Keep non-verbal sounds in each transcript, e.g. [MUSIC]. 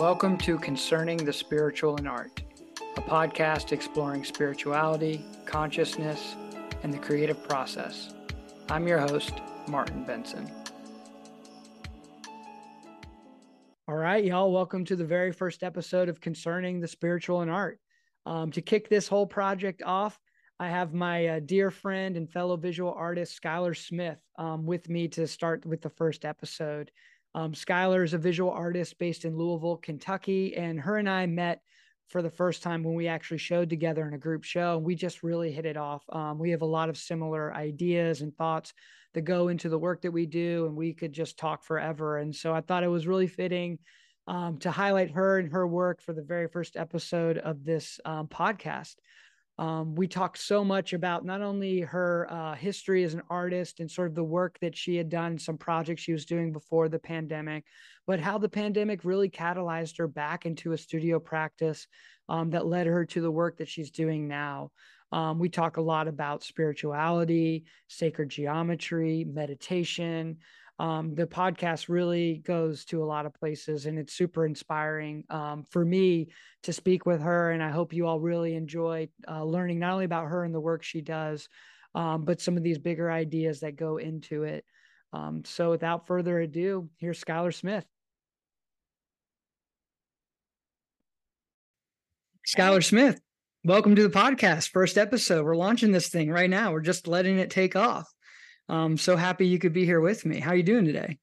Welcome to Concerning the Spiritual and Art, a podcast exploring spirituality, consciousness, and the creative process. I'm your host, Martin Benson. All right, y'all, welcome to the very first episode of Concerning the Spiritual and Art. Um, to kick this whole project off, I have my uh, dear friend and fellow visual artist, Skylar Smith, um, with me to start with the first episode. Um, Skylar is a visual artist based in Louisville, Kentucky, and her and I met for the first time when we actually showed together in a group show. And we just really hit it off. Um, we have a lot of similar ideas and thoughts that go into the work that we do, and we could just talk forever. And so I thought it was really fitting um, to highlight her and her work for the very first episode of this um, podcast. Um, we talked so much about not only her uh, history as an artist and sort of the work that she had done, some projects she was doing before the pandemic, but how the pandemic really catalyzed her back into a studio practice um, that led her to the work that she's doing now. Um, we talk a lot about spirituality, sacred geometry, meditation, um, the podcast really goes to a lot of places and it's super inspiring um, for me to speak with her. And I hope you all really enjoy uh, learning not only about her and the work she does, um, but some of these bigger ideas that go into it. Um, so without further ado, here's Skylar Smith. Skylar Smith, welcome to the podcast. First episode. We're launching this thing right now. We're just letting it take off. I'm so happy you could be here with me. How are you doing today?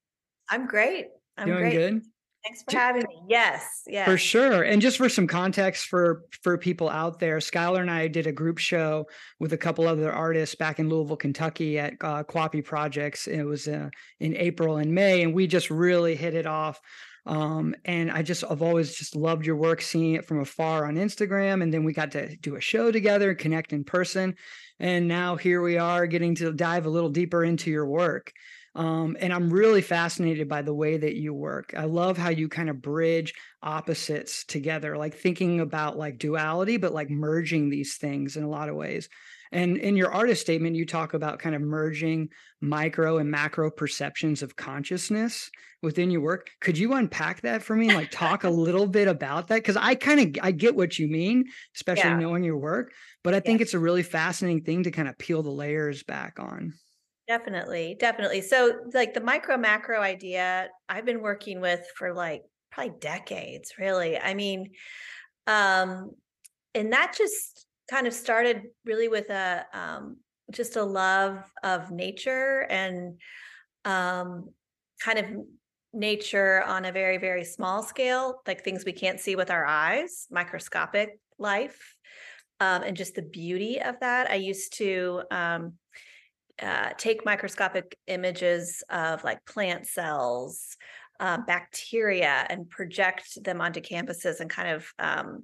I'm great. I'm doing great. good. Thanks for having me. Yes, yes. For sure. And just for some context for for people out there, Skylar and I did a group show with a couple other artists back in Louisville, Kentucky at uh, Quappi Projects. It was uh, in April and May, and we just really hit it off. Um, and I just I've always just loved your work, seeing it from afar on Instagram, and then we got to do a show together, connect in person. And now here we are getting to dive a little deeper into your work. Um, and I'm really fascinated by the way that you work. I love how you kind of bridge opposites together, like thinking about like duality, but like merging these things in a lot of ways. And in your artist statement, you talk about kind of merging micro and macro perceptions of consciousness within your work. Could you unpack that for me? Like talk a little bit about that? Because I kind of I get what you mean, especially yeah. knowing your work. But I think yeah. it's a really fascinating thing to kind of peel the layers back on. Definitely, definitely. So like the micro macro idea, I've been working with for like probably decades, really. I mean, um, and that just kind of started really with a um, just a love of nature and um, kind of nature on a very very small scale like things we can't see with our eyes microscopic life um, and just the beauty of that. I used to um, uh, take microscopic images of like plant cells uh, bacteria and project them onto campuses and kind of um,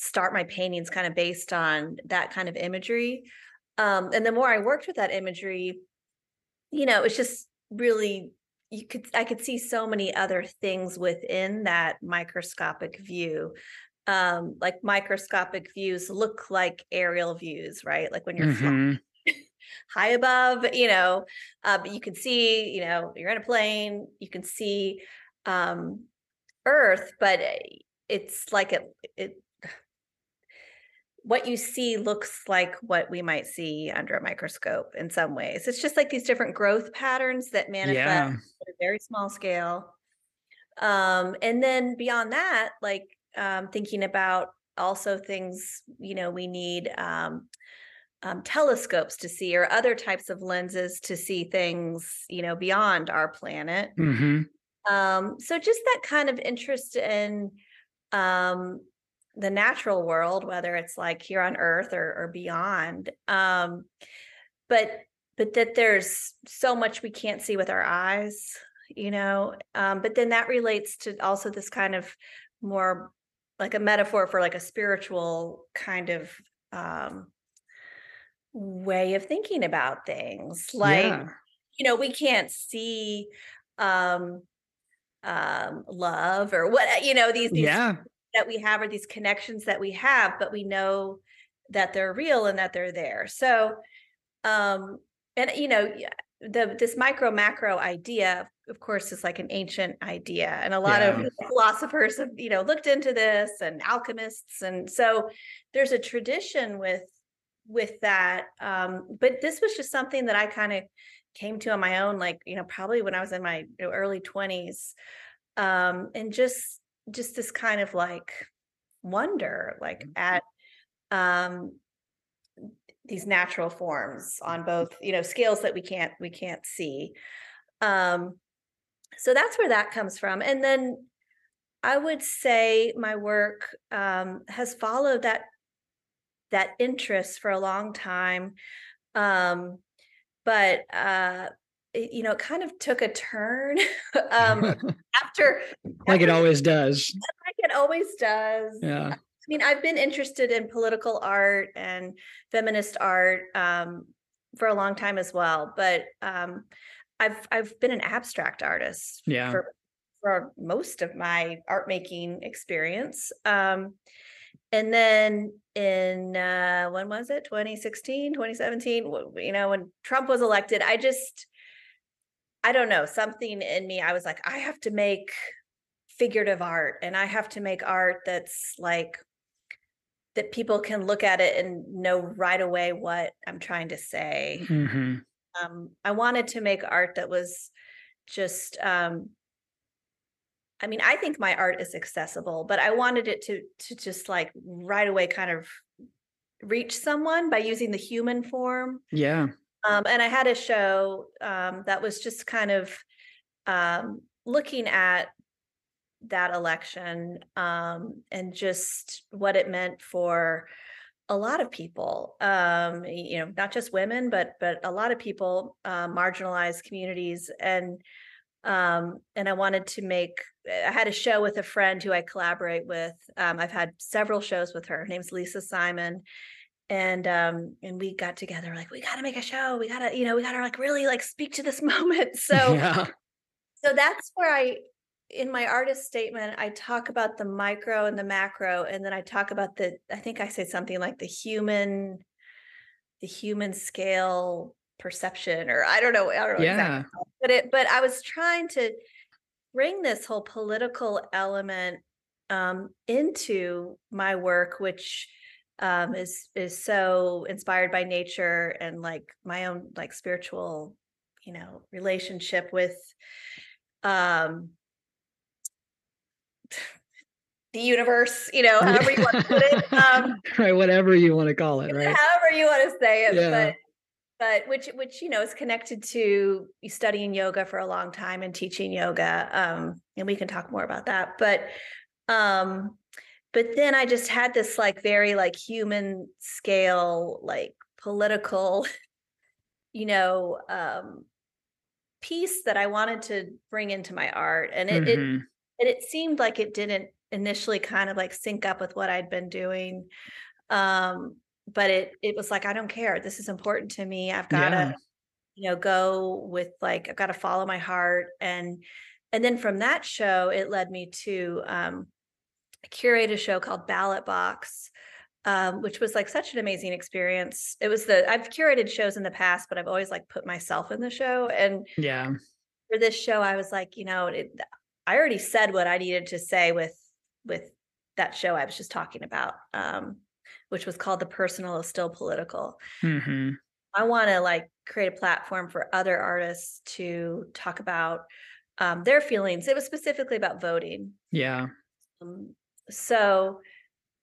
start my paintings kind of based on that kind of imagery. Um, and the more I worked with that imagery, you know, it's just really you could I could see so many other things within that microscopic view. Um, like microscopic views look like aerial views, right? Like when you're mm-hmm. [LAUGHS] high above, you know, uh, but you can see, you know, you're in a plane, you can see um, Earth, but eh, it's like it, it what you see looks like what we might see under a microscope in some ways. It's just like these different growth patterns that manifest yeah. at a very small scale. Um, and then beyond that, like um, thinking about also things, you know, we need um, um, telescopes to see or other types of lenses to see things, you know, beyond our planet. Mm-hmm. Um, so just that kind of interest in um, the natural world, whether it's like here on Earth or, or beyond. Um, but but that there's so much we can't see with our eyes, you know. Um, but then that relates to also this kind of more like a metaphor for like a spiritual kind of um, way of thinking about things. Like, yeah. you know, we can't see um um love or what you know these, these yeah that we have are these connections that we have, but we know that they're real and that they're there. So, um, and you know, the this micro macro idea of course is like an ancient idea and a lot yeah. of [LAUGHS] philosophers have you know looked into this and alchemists and so there's a tradition with with that um but this was just something that i kind of came to on my own like you know probably when i was in my early 20s um and just just this kind of like wonder like mm-hmm. at um these natural forms on both you know scales that we can't we can't see um so that's where that comes from and then i would say my work um has followed that that interest for a long time um but uh it, you know, it kind of took a turn [LAUGHS] um, [LAUGHS] after, like after, it always does. [LAUGHS] Like it always does. Yeah. I mean, I've been interested in political art and feminist art um, for a long time as well, but um, I've I've been an abstract artist yeah. for for most of my art making experience. Um, and then in uh, when was it 2016 2017 you know when trump was elected i just I don't know, something in me, I was like, I have to make figurative art and I have to make art that's like that people can look at it and know right away what I'm trying to say. Mm-hmm. Um, I wanted to make art that was just um, I mean, I think my art is accessible, but I wanted it to to just like right away kind of reach someone by using the human form. Yeah. Um, and I had a show um, that was just kind of um, looking at that election um, and just what it meant for a lot of people um, you know not just women but but a lot of people uh, marginalized communities and um, and i wanted to make i had a show with a friend who i collaborate with um, i've had several shows with her her name's lisa simon and um and we got together like we got to make a show we got to you know we got to like really like speak to this [LAUGHS] moment [LAUGHS] so yeah. so that's where i in my artist statement i talk about the micro and the macro and then i talk about the i think i say something like the human the human scale perception or i don't know i don't know yeah. exactly but it but i was trying to bring this whole political element um into my work which um, is is so inspired by nature and like my own like spiritual, you know, relationship with um the universe, you know, however you want to put it. Um, [LAUGHS] right, whatever you want to call it, right? However you want to say it, yeah. but but which which you know is connected to studying yoga for a long time and teaching yoga. Um, and we can talk more about that. But um, but then i just had this like very like human scale like political [LAUGHS] you know um piece that i wanted to bring into my art and it, mm-hmm. it and it seemed like it didn't initially kind of like sync up with what i'd been doing um but it it was like i don't care this is important to me i've got to yeah. you know go with like i've got to follow my heart and and then from that show it led me to um curate a show called Ballot Box, um, which was like such an amazing experience. It was the I've curated shows in the past, but I've always like put myself in the show. And yeah, for this show, I was like, you know, it, I already said what I needed to say with with that show I was just talking about, um, which was called "The Personal is Still Political." Mm-hmm. I want to like create a platform for other artists to talk about um, their feelings. It was specifically about voting. Yeah. Um, so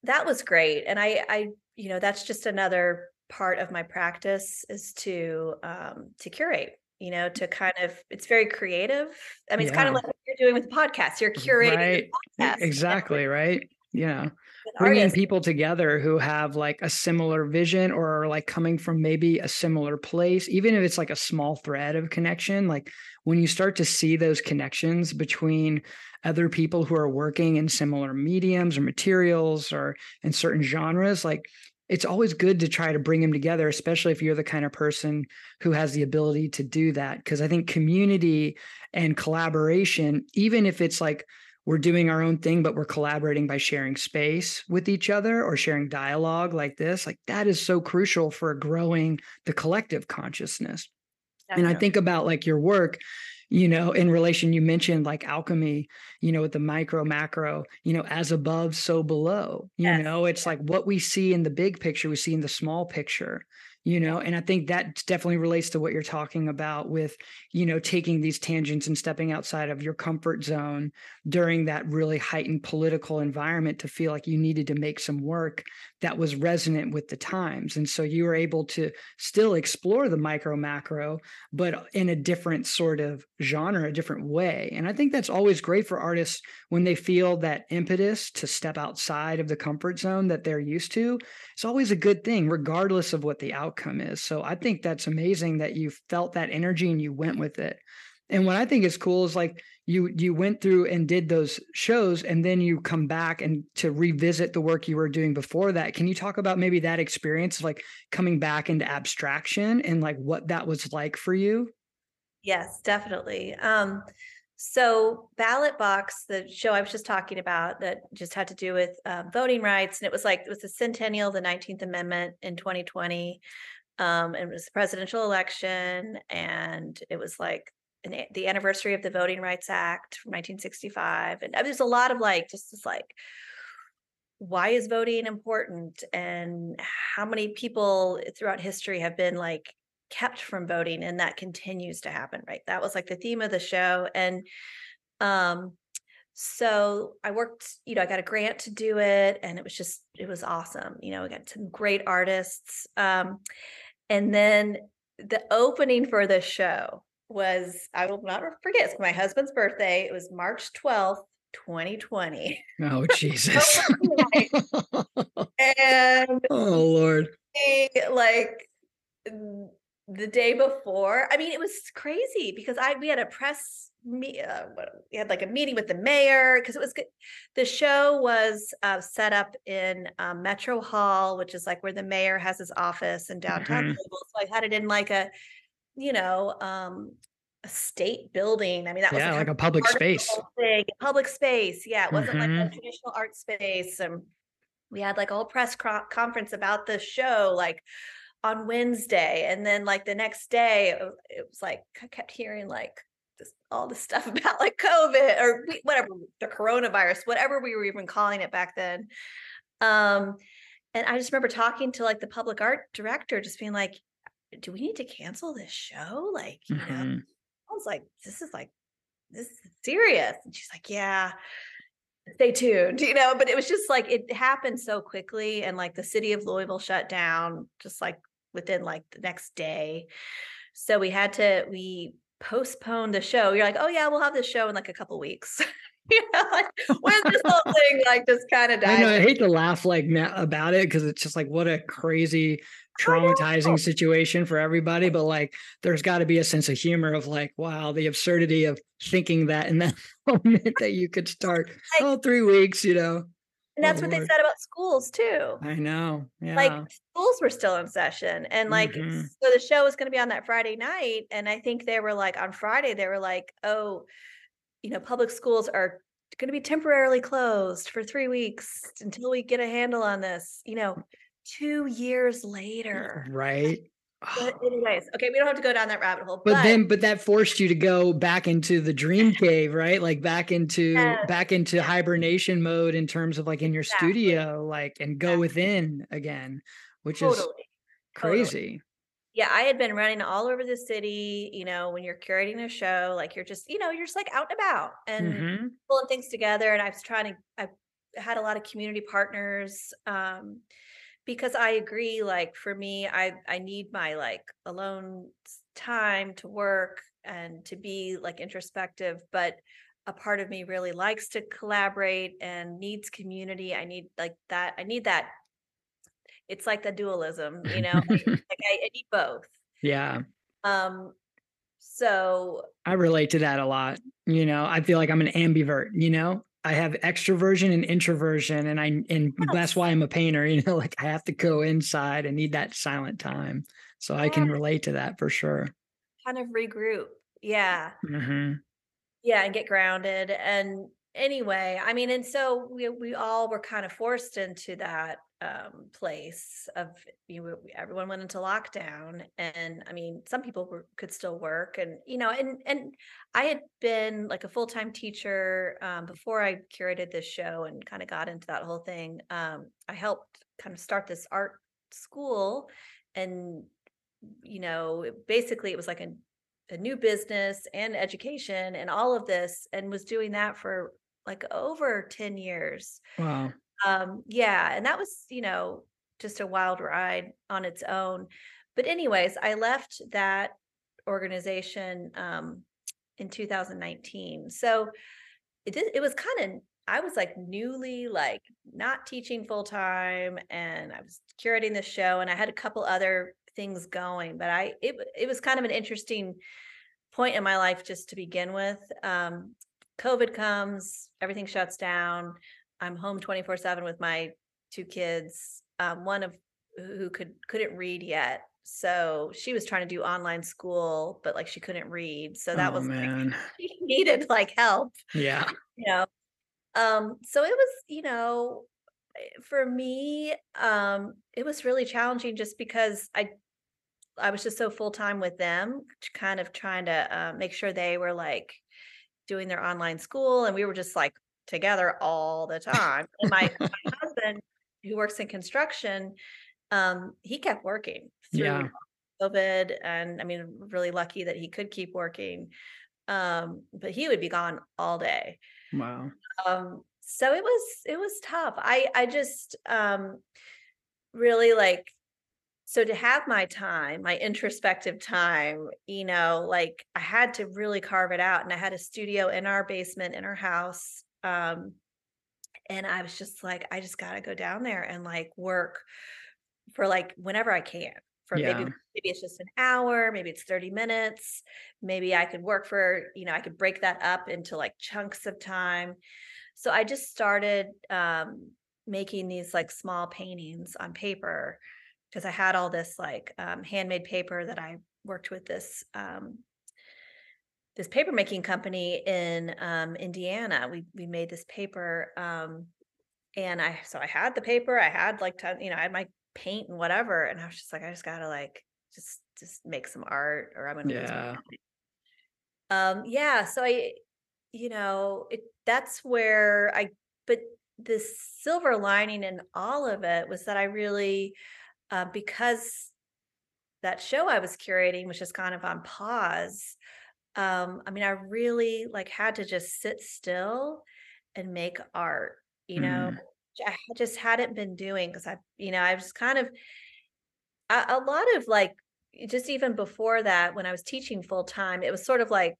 that was great and i i you know that's just another part of my practice is to um to curate you know to kind of it's very creative i mean yeah. it's kind of like what you're doing with podcasts you're curating right. exactly right yeah bringing people together who have like a similar vision or are like coming from maybe a similar place even if it's like a small thread of connection like when you start to see those connections between other people who are working in similar mediums or materials or in certain genres like it's always good to try to bring them together especially if you're the kind of person who has the ability to do that because i think community and collaboration even if it's like we're doing our own thing but we're collaborating by sharing space with each other or sharing dialogue like this like that is so crucial for growing the collective consciousness. And i think about like your work you know in relation you mentioned like alchemy you know with the micro macro you know as above so below. You yes. know it's like what we see in the big picture we see in the small picture you know and i think that definitely relates to what you're talking about with you know taking these tangents and stepping outside of your comfort zone during that really heightened political environment to feel like you needed to make some work that was resonant with the times and so you were able to still explore the micro macro but in a different sort of genre a different way and i think that's always great for artists when they feel that impetus to step outside of the comfort zone that they're used to it's always a good thing regardless of what the outcome is. So I think that's amazing that you felt that energy and you went with it. And what I think is cool is like you you went through and did those shows and then you come back and to revisit the work you were doing before that. Can you talk about maybe that experience like coming back into abstraction and like what that was like for you? Yes, definitely. Um so ballot box, the show I was just talking about that just had to do with um, voting rights, and it was like it was the centennial of the Nineteenth Amendment in 2020. Um, and it was the presidential election, and it was like an, the anniversary of the Voting Rights Act from 1965, and there's a lot of like just this like why is voting important and how many people throughout history have been like kept from voting and that continues to happen right? That was like the theme of the show and um so i worked you know i got a grant to do it and it was just it was awesome you know we got some great artists um and then the opening for the show was i will not forget it's my husband's birthday it was march 12th 2020 oh [LAUGHS] jesus [LAUGHS] and oh lord like the day before. I mean, it was crazy because I we had a press me uh, we had like a meeting with the mayor because it was good. The show was uh, set up in um, Metro Hall, which is like where the mayor has his office in downtown. Mm-hmm. So I had it in like a, you know, um, a state building. I mean, that yeah, was like, a public space. Thing. Public space. Yeah, it wasn't mm-hmm. like a traditional art space. And we had like a whole press conference about the show, like on Wednesday. And then like the next day, it was, like I kept hearing like this, all this stuff [LAUGHS] about like COVID or whatever, the coronavirus, whatever we were even calling it back then. Um, and I just remember talking to like the public art director, just being like, do we need to cancel this show? Like, you mm-hmm. know, I was like, this is like, this is serious. And she's like, yeah, stay tuned, you know, but it was just like, it happened so quickly. And like the city of Louisville shut down just like within like the next day. So we had to we postponed the show. You're like, oh yeah, we'll have this show in like a couple weeks. [LAUGHS] [LAUGHS] you know, like when this whole thing like just kind of died. I know. I hate to laugh like about it because it's just like what a crazy traumatizing situation for everybody but like there's got to be a sense of humor of like wow the absurdity of thinking that in that [LAUGHS] moment that you could start like, oh three weeks you know and that's oh, what Lord. they said about schools too. I know. Yeah. Like schools were still in session. And like mm-hmm. so the show was going to be on that Friday night. And I think they were like on Friday, they were like, oh, you know, public schools are going to be temporarily closed for three weeks until we get a handle on this, you know, two years later. Right. [LAUGHS] But [SIGHS] anyways, okay, we don't have to go down that rabbit hole. But, but then, but that forced you to go back into the dream [LAUGHS] cave, right? Like back into back into hibernation mode in terms of like in your exactly. studio, like and go exactly. within again, which totally. is crazy. Totally. Yeah, I had been running all over the city. You know, when you're curating a show, like you're just, you know, you're just like out and about and mm-hmm. pulling things together. And I was trying to, I had a lot of community partners. Um, because I agree like for me I I need my like alone time to work and to be like introspective but a part of me really likes to collaborate and needs community I need like that I need that it's like the dualism you know like, [LAUGHS] like I, I need both yeah um so I relate to that a lot you know I feel like I'm an ambivert you know I have extroversion and introversion, and I and yes. that's why I'm a painter. [LAUGHS] You know, like I have to go inside and need that silent time. So yeah. I can relate to that for sure. Kind of regroup, yeah, mm-hmm. yeah, and get grounded. And anyway, I mean, and so we we all were kind of forced into that um, place of you know, everyone went into lockdown and i mean some people were, could still work and you know and and i had been like a full-time teacher um, before i curated this show and kind of got into that whole thing um, i helped kind of start this art school and you know basically it was like a, a new business and education and all of this and was doing that for like over 10 years. Wow um, yeah, and that was, you know, just a wild ride on its own. But anyways, I left that organization um in 2019. So it it was kind of I was like newly like not teaching full time and I was curating the show and I had a couple other things going, but I it it was kind of an interesting point in my life just to begin with. Um COVID comes, everything shuts down. I'm home 24 seven with my two kids. Um, one of who could couldn't read yet, so she was trying to do online school, but like she couldn't read. So that oh, was man. like [LAUGHS] she needed like help. Yeah. You know. Um, so it was, you know, eh, for me, um, it was really challenging just because I I was just so full time with them, kind of trying to uh, make sure they were like doing their online school, and we were just like together all the time. And my, [LAUGHS] my husband, who works in construction, um, he kept working through yeah. COVID. And I mean, really lucky that he could keep working. Um, but he would be gone all day. Wow. Um, so it was it was tough. I I just um really like so to have my time my introspective time you know like i had to really carve it out and i had a studio in our basement in our house um, and I was just like, I just got to go down there and like work for like whenever I can. For yeah. maybe maybe it's just an hour, maybe it's 30 minutes. Maybe I could work for, you know, I could break that up into like chunks of time. So I just started um, making these like small paintings on paper because I had all this like um, handmade paper that I worked with this um, this paper making company in um, Indiana. We we made this paper, um, and I so I had the paper. I had like ton, you know I had my paint and whatever, and I was just like I just gotta like just just make some art or I'm gonna yeah um yeah so I you know it that's where I but the silver lining in all of it was that I really uh, because that show I was curating was just kind of on pause um i mean i really like had to just sit still and make art you know mm. i just hadn't been doing because i you know i was kind of a, a lot of like just even before that when i was teaching full time it was sort of like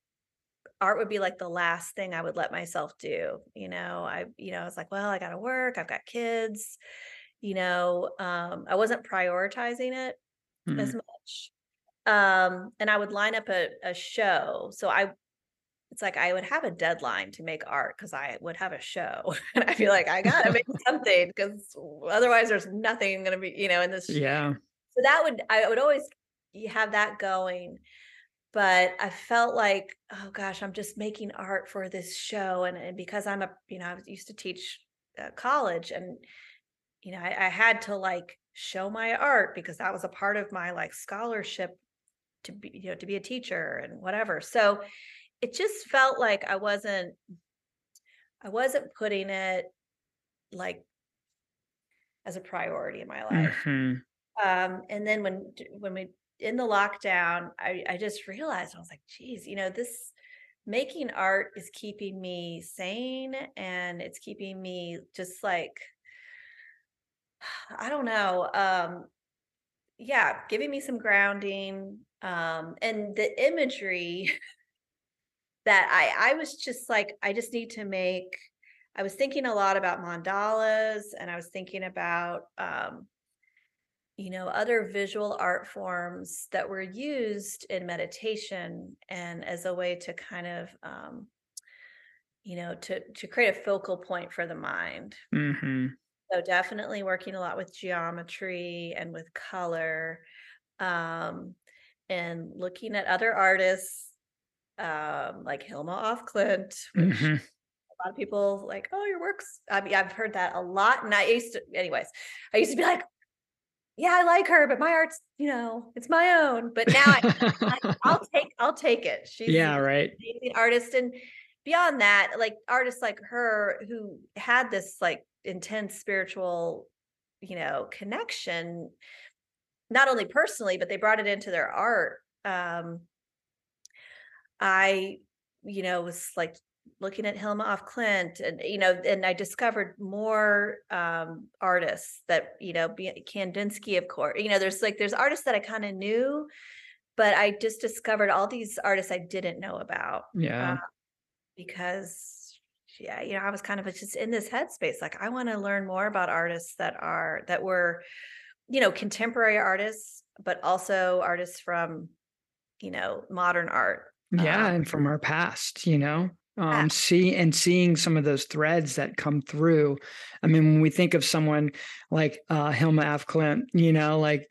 art would be like the last thing i would let myself do you know i you know i was like well i gotta work i've got kids you know um i wasn't prioritizing it mm. as much um and i would line up a, a show so i it's like i would have a deadline to make art because i would have a show [LAUGHS] and i feel like i gotta make [LAUGHS] something because otherwise there's nothing gonna be you know in this yeah. So that would i would always have that going but i felt like oh gosh i'm just making art for this show and, and because i'm a you know i used to teach college and you know I, I had to like show my art because that was a part of my like scholarship to be you know to be a teacher and whatever so it just felt like i wasn't i wasn't putting it like as a priority in my life mm-hmm. um and then when when we in the lockdown i i just realized i was like geez you know this making art is keeping me sane and it's keeping me just like [SIGHS] i don't know um yeah giving me some grounding um and the imagery [LAUGHS] that i i was just like i just need to make i was thinking a lot about mandalas and i was thinking about um you know other visual art forms that were used in meditation and as a way to kind of um you know to to create a focal point for the mind mm-hmm. So definitely working a lot with geometry and with color um and looking at other artists um, like Hilma af Klint, which mm-hmm. a lot of people like, oh, your work's. I mean, I've heard that a lot, and I used to, anyways. I used to be like, yeah, I like her, but my art's, you know, it's my own. But now I, will [LAUGHS] take, I'll take it. She's yeah, right. Amazing artist, and beyond that, like artists like her who had this like intense spiritual, you know, connection, not only personally, but they brought it into their art. Um, I, you know, was like looking at Hilma af Klint and you know and I discovered more um artists that you know Kandinsky of course you know there's like there's artists that I kind of knew but I just discovered all these artists I didn't know about yeah uh, because yeah you know I was kind of just in this headspace like I want to learn more about artists that are that were you know contemporary artists but also artists from you know modern art yeah um, and from our past you know um, see and seeing some of those threads that come through. I mean, when we think of someone like uh, Hilma af Klint, you know, like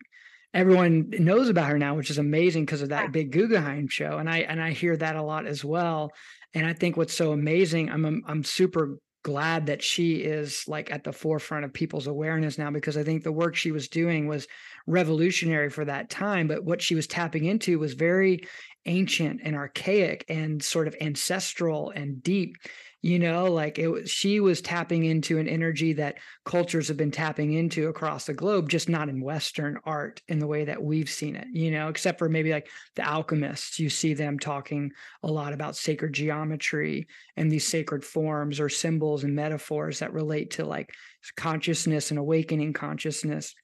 everyone knows about her now, which is amazing because of that big Guggenheim show, and I and I hear that a lot as well. And I think what's so amazing, I'm I'm super glad that she is like at the forefront of people's awareness now because I think the work she was doing was revolutionary for that time. But what she was tapping into was very ancient and archaic and sort of ancestral and deep you know like it was she was tapping into an energy that cultures have been tapping into across the globe just not in western art in the way that we've seen it you know except for maybe like the alchemists. You see them talking a lot about sacred geometry and these sacred forms or symbols and metaphors that relate to like consciousness and awakening consciousness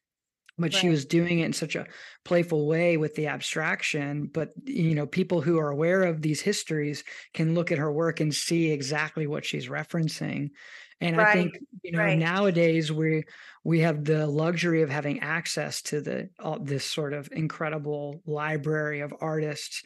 but right. she was doing it in such a playful way with the abstraction but you know people who are aware of these histories can look at her work and see exactly what she's referencing and right. i think you know right. nowadays we we have the luxury of having access to the all, this sort of incredible library of artists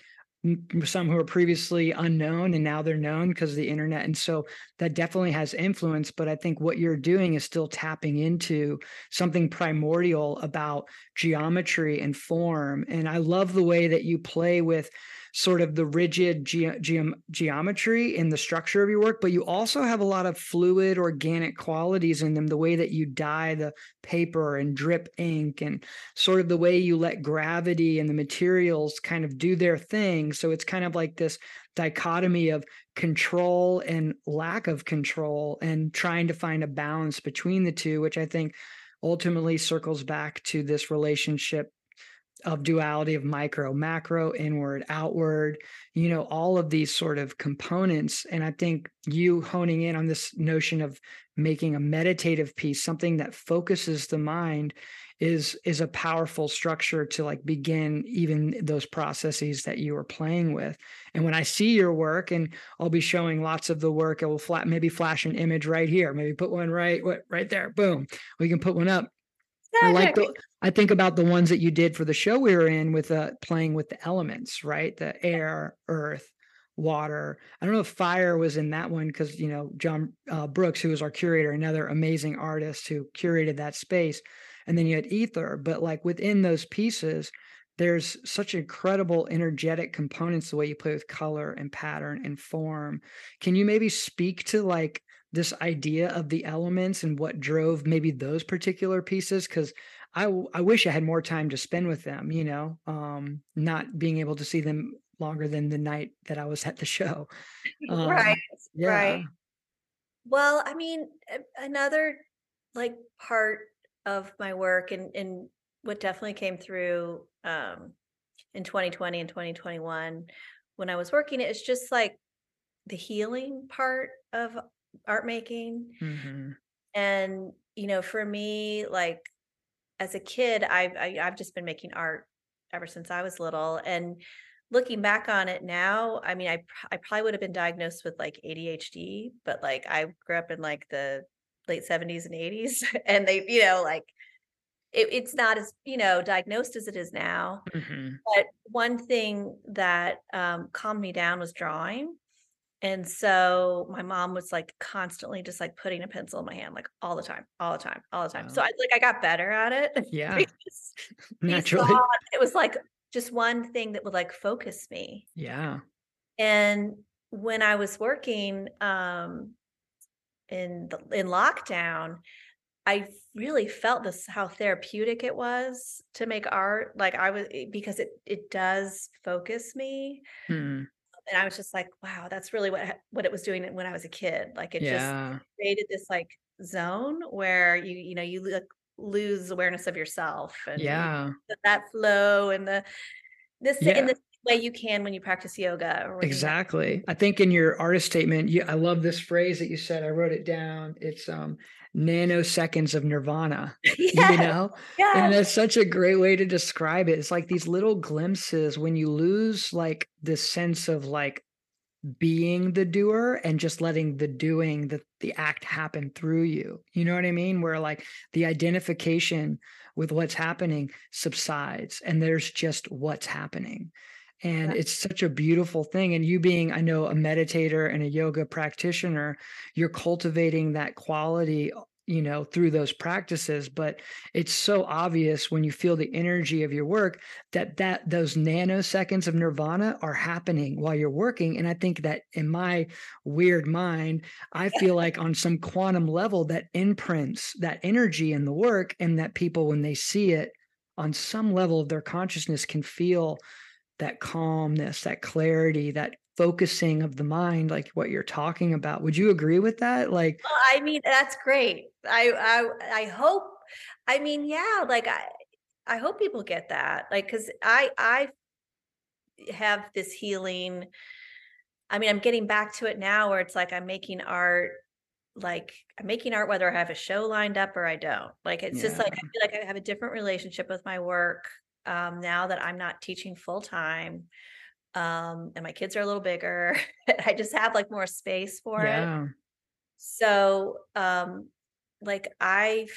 some who are previously unknown and now they're known because of the internet and so that definitely has influence but i think what you're doing is still tapping into something primordial about geometry and form and i love the way that you play with sort of the rigid ge- ge- geometry in the structure of your work, but you also have a lot of fluid, organic qualities in them. The way that you dye the paper and drip ink, and sort of the way you let gravity and the materials kind of do their thing. So it's kind of like this dichotomy of control and lack of control, and trying to find a balance between the two, which I think ultimately circles back to this relationship of duality of micro macro inward outward you know all of these sort of components and i think you honing in on this notion of making a meditative piece something that focuses the mind is is a powerful structure to like begin even those processes that you are playing with. And when i see your work and i'll be showing lots of the work it will flat maybe flash an image right here. Maybe put one right right there boom. We can put one up I like the, I think about the ones that you did for the show we were in with uh, playing with the elements, right? The air, earth, water. I don't know if fire was in that one because you know John uh, Brooks, who was our curator, another amazing artist who curated that space, and then you had ether. But like within those pieces, there's such incredible energetic components the way you play with color and pattern and form. Can you maybe speak to like this idea of the elements and what drove maybe those particular pieces because I, I wish I had more time to spend with them, you know, um, not being able to see them longer than the night that I was at the [LAUGHS] show. Um, right. Yeah. Right. Well, I mean, another like part of my work and, and what definitely came through um, in 2020 and 2021 when I was working, it's just like the healing part of art making. Mm-hmm. And, you know, for me, like as a kid, I've, I, have i have just been making art ever since I was little. And looking back on it now, I mean, I, I probably would have been diagnosed with like ADHD, but like I grew up in like the late 70s and 80s. [LAUGHS] And they, you know, like it, it's not as you know diagnosed as it is now mm-hmm. but one thing that um, calmed me down was drawing and so my mom was like constantly just like putting a pencil in my hand, like all the time, all the time, all the time. Wow. So I like I got better at it. [LAUGHS] Yeah. [LAUGHS] Naturally. It was like just one thing that would like focus me. Yeah. And when I was working, um, in the, in lockdown, I really felt this how therapeutic it was to make art. Like I was eh, because it it does focus me. Hmm. And I was just like, wow, that's really what what it was doing when I was a kid. Like it Yeah. just created this like zone where you you know you look, lose awareness of yourself and Yeah. that flow and the this in Yeah. the way you can when you practice yoga or when you med- Exactly. I think in your artist statement, you, I love this phrase that you said. I wrote it down. It's um nanoseconds of nirvana. [LAUGHS] You know? And that's such a great way to describe it. It's like these little glimpses when you lose like this sense of like being the doer and just letting the doing the the act happen through you. You know what I mean? Where like the identification with what's happening subsides and there's just what's happening. And Yeah. it's such a beautiful thing. And you being, I know, a meditator and a yoga practitioner, you're cultivating that quality, uh, you know, through those practices. But it's so obvious when you feel the energy of your work that that those nanoseconds of nirvana are happening while you're working. And I think that in my weird mind, I feel like on some quantum level that imprints that energy in the work, and that people, when they see it on some level of their consciousness, can feel that calmness, that clarity, that focusing of the mind, like what you're talking about. Would you agree with that? Like, Well, I mean, that's great. I I I hope. I mean, yeah, like I I hope people get that. Like, because I I have this healing. I mean, I'm getting back to it now, where it's like I'm making art. Like I'm making art whether I have a show lined up or I don't. Like it's just like I feel like I have a different relationship with my work um, now that I'm not teaching full time. Um, and my kids are a little bigger. [LAUGHS] I just have like more space for it. yeah, So, um, like I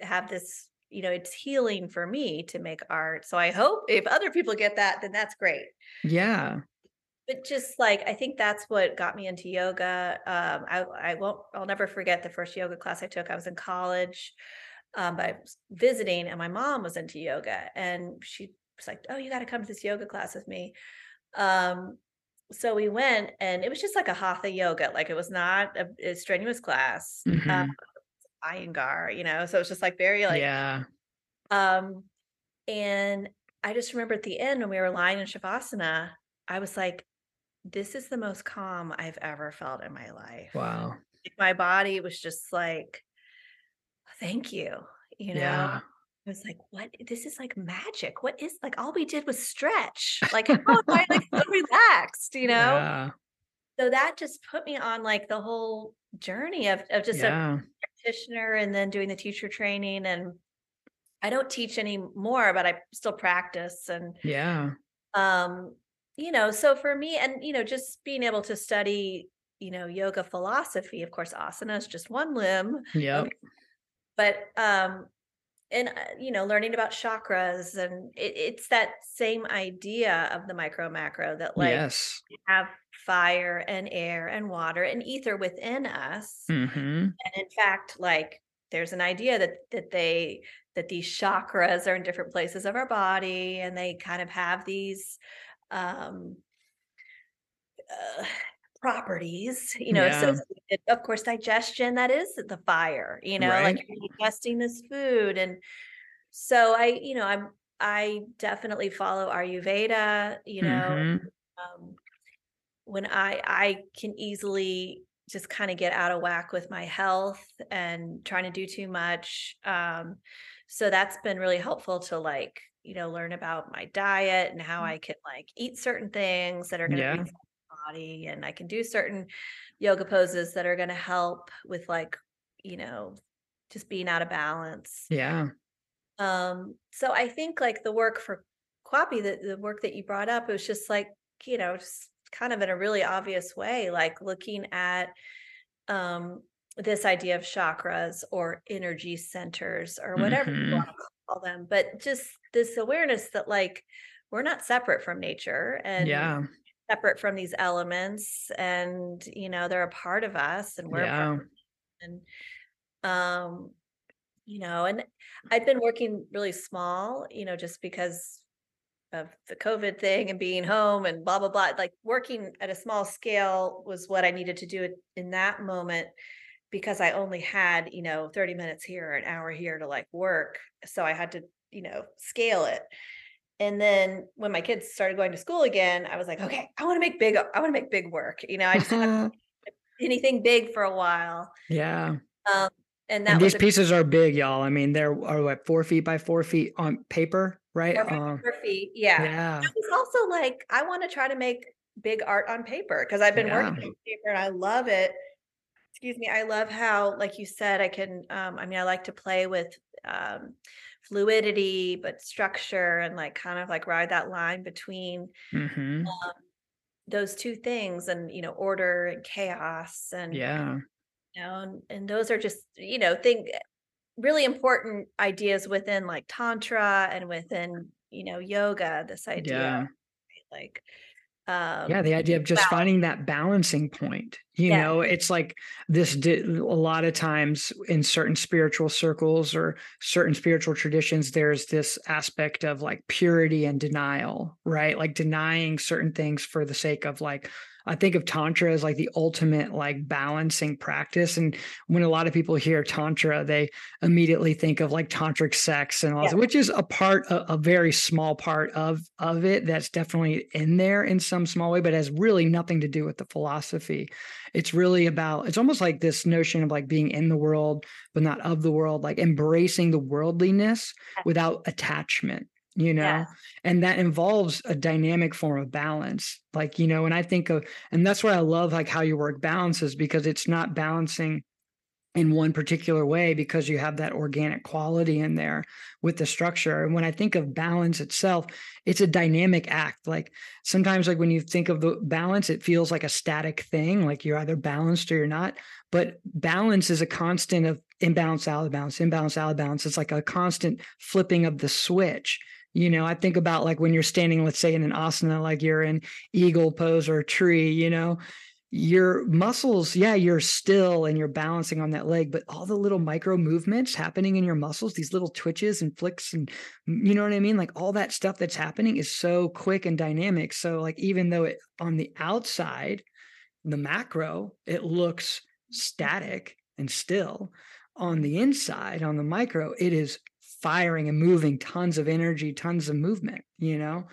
have this, you know, it's healing for me to make art. So I hope if other people get that, then that's great. yeah, But just like I think that's what got me into yoga. Um, I I won't I'll never forget the first yoga class I took. I was in college, um, was visiting, and my mom was into yoga, and she was like, "Oh, you got to come to this yoga class with me." Um, so we went, and it was just like a hatha yoga. Like it was not a, a strenuous class. Uh, mhm, Iyengar, you know, so it's just like very like yeah, um and I just remember at the end when we were lying in Shavasana, I was like, this is the most calm I've ever felt in my life. wow, Like, My body was just like, thank you. You know, yeah, I was like, what? This is like magic. What is like all we did was stretch. Like, how am I like so [LAUGHS] relaxed, you know? yeah, So that just put me on like the whole journey of, of just a practitioner and then doing the teacher training and I don't teach anymore, but I still practice and yeah, um you know, so for me and you know, just being able to study, you know, yoga philosophy, of course asana is just one limb, yep, but um and uh, you know, learning about chakras and it, it's that same idea of the micro macro that like yes, we have fire and air and water and ether within us. Hmm and in fact like there's an idea that that they that these chakras are in different places of our body and they kind of have these um uh, properties you know yeah, associated of course digestion that is the fire you know right, like you're digesting this food and so i you know i'm i definitely follow ayurveda you know hmm um, when I I can easily just kind of get out of whack with my health and trying to do too much. Um, so that's been really helpful to like, you know, learn about my diet and how I can like eat certain things that are going to yeah, my body and I can do certain yoga poses that are going to help with like, you know, just being out of balance. yeah, Um, so I think like the work for Quappi, the, the work that you brought up, it was just like, you know, just kind of in a really obvious way, like looking at um this idea of chakras or energy centers or whatever you hmm want to call them, but just this awareness that like we're not separate from nature and yeah, separate from these elements and you know they're a part of us and we're yeah, and um you know and i've been working really small you know just because of the covid thing and being home and blah blah blah like working at a small scale was what i needed to do in that moment because I only had, you know, 30 minutes here, an hour here to like work. So I had to, you know, scale it. And then when my kids started going to school again, I was like, okay, I want to make big, I want to make big work. You know, I just [LAUGHS] anything big for a while. Yeah. Um, and that and these pieces are big, y'all. I mean, they're are what four feet by four feet on paper, right? Four feet, um, four feet. Yeah. Yeah. It's also like I want to try to make big art on paper because I've been yeah. working on paper and I love it. Excuse me. I love how, like you said, I can. Um, I mean, I like to play with um, fluidity, but structure, and like kind of like ride that line between mm-hmm. um, those two things, and you know, order and chaos, and yeah, you know, and, and those are just you know, think really important ideas within like tantra and within you know yoga. This idea, yeah. like um, yeah the idea of just finding that balancing point you yeah. know it's like this di- a lot of times in certain spiritual circles or certain spiritual traditions there's this aspect of like purity and denial right like denying certain things for the sake of like I think of tantra as like the ultimate like balancing practice. And when a lot of people hear tantra, they immediately think of like tantric sex and all yeah. that, which is a part, a, a, very small part of of it. That's definitely in there in some small way, but has really nothing to do with the philosophy. It's really about. It's almost like this notion of like being in the world, but not of the world, like embracing the worldliness without attachment you know yeah. and that involves a dynamic form of balance like you know and i think of and that's why i love like how your work balances because it's not balancing in one particular way because you have that organic quality in there with the structure and when i think of balance itself it's a dynamic act like sometimes like when you think of the balance it feels like a static thing like you're either balanced or you're not but balance is a constant of imbalance out of balance imbalance out of balance it's like a constant flipping of the switch you know, I think about like when you're standing, let's say in an asana, like you're in eagle pose or tree, you know, your muscles, yeah, you're still and you're balancing on that leg, but all the little micro movements happening in your muscles, these little twitches and flicks, and you know what I mean? Like all that stuff that's happening is so quick and dynamic. So, like, even though it on the outside, the macro, it looks static and still, on the inside, on the micro, it is firing and moving tons of energy, tons of movement, you know?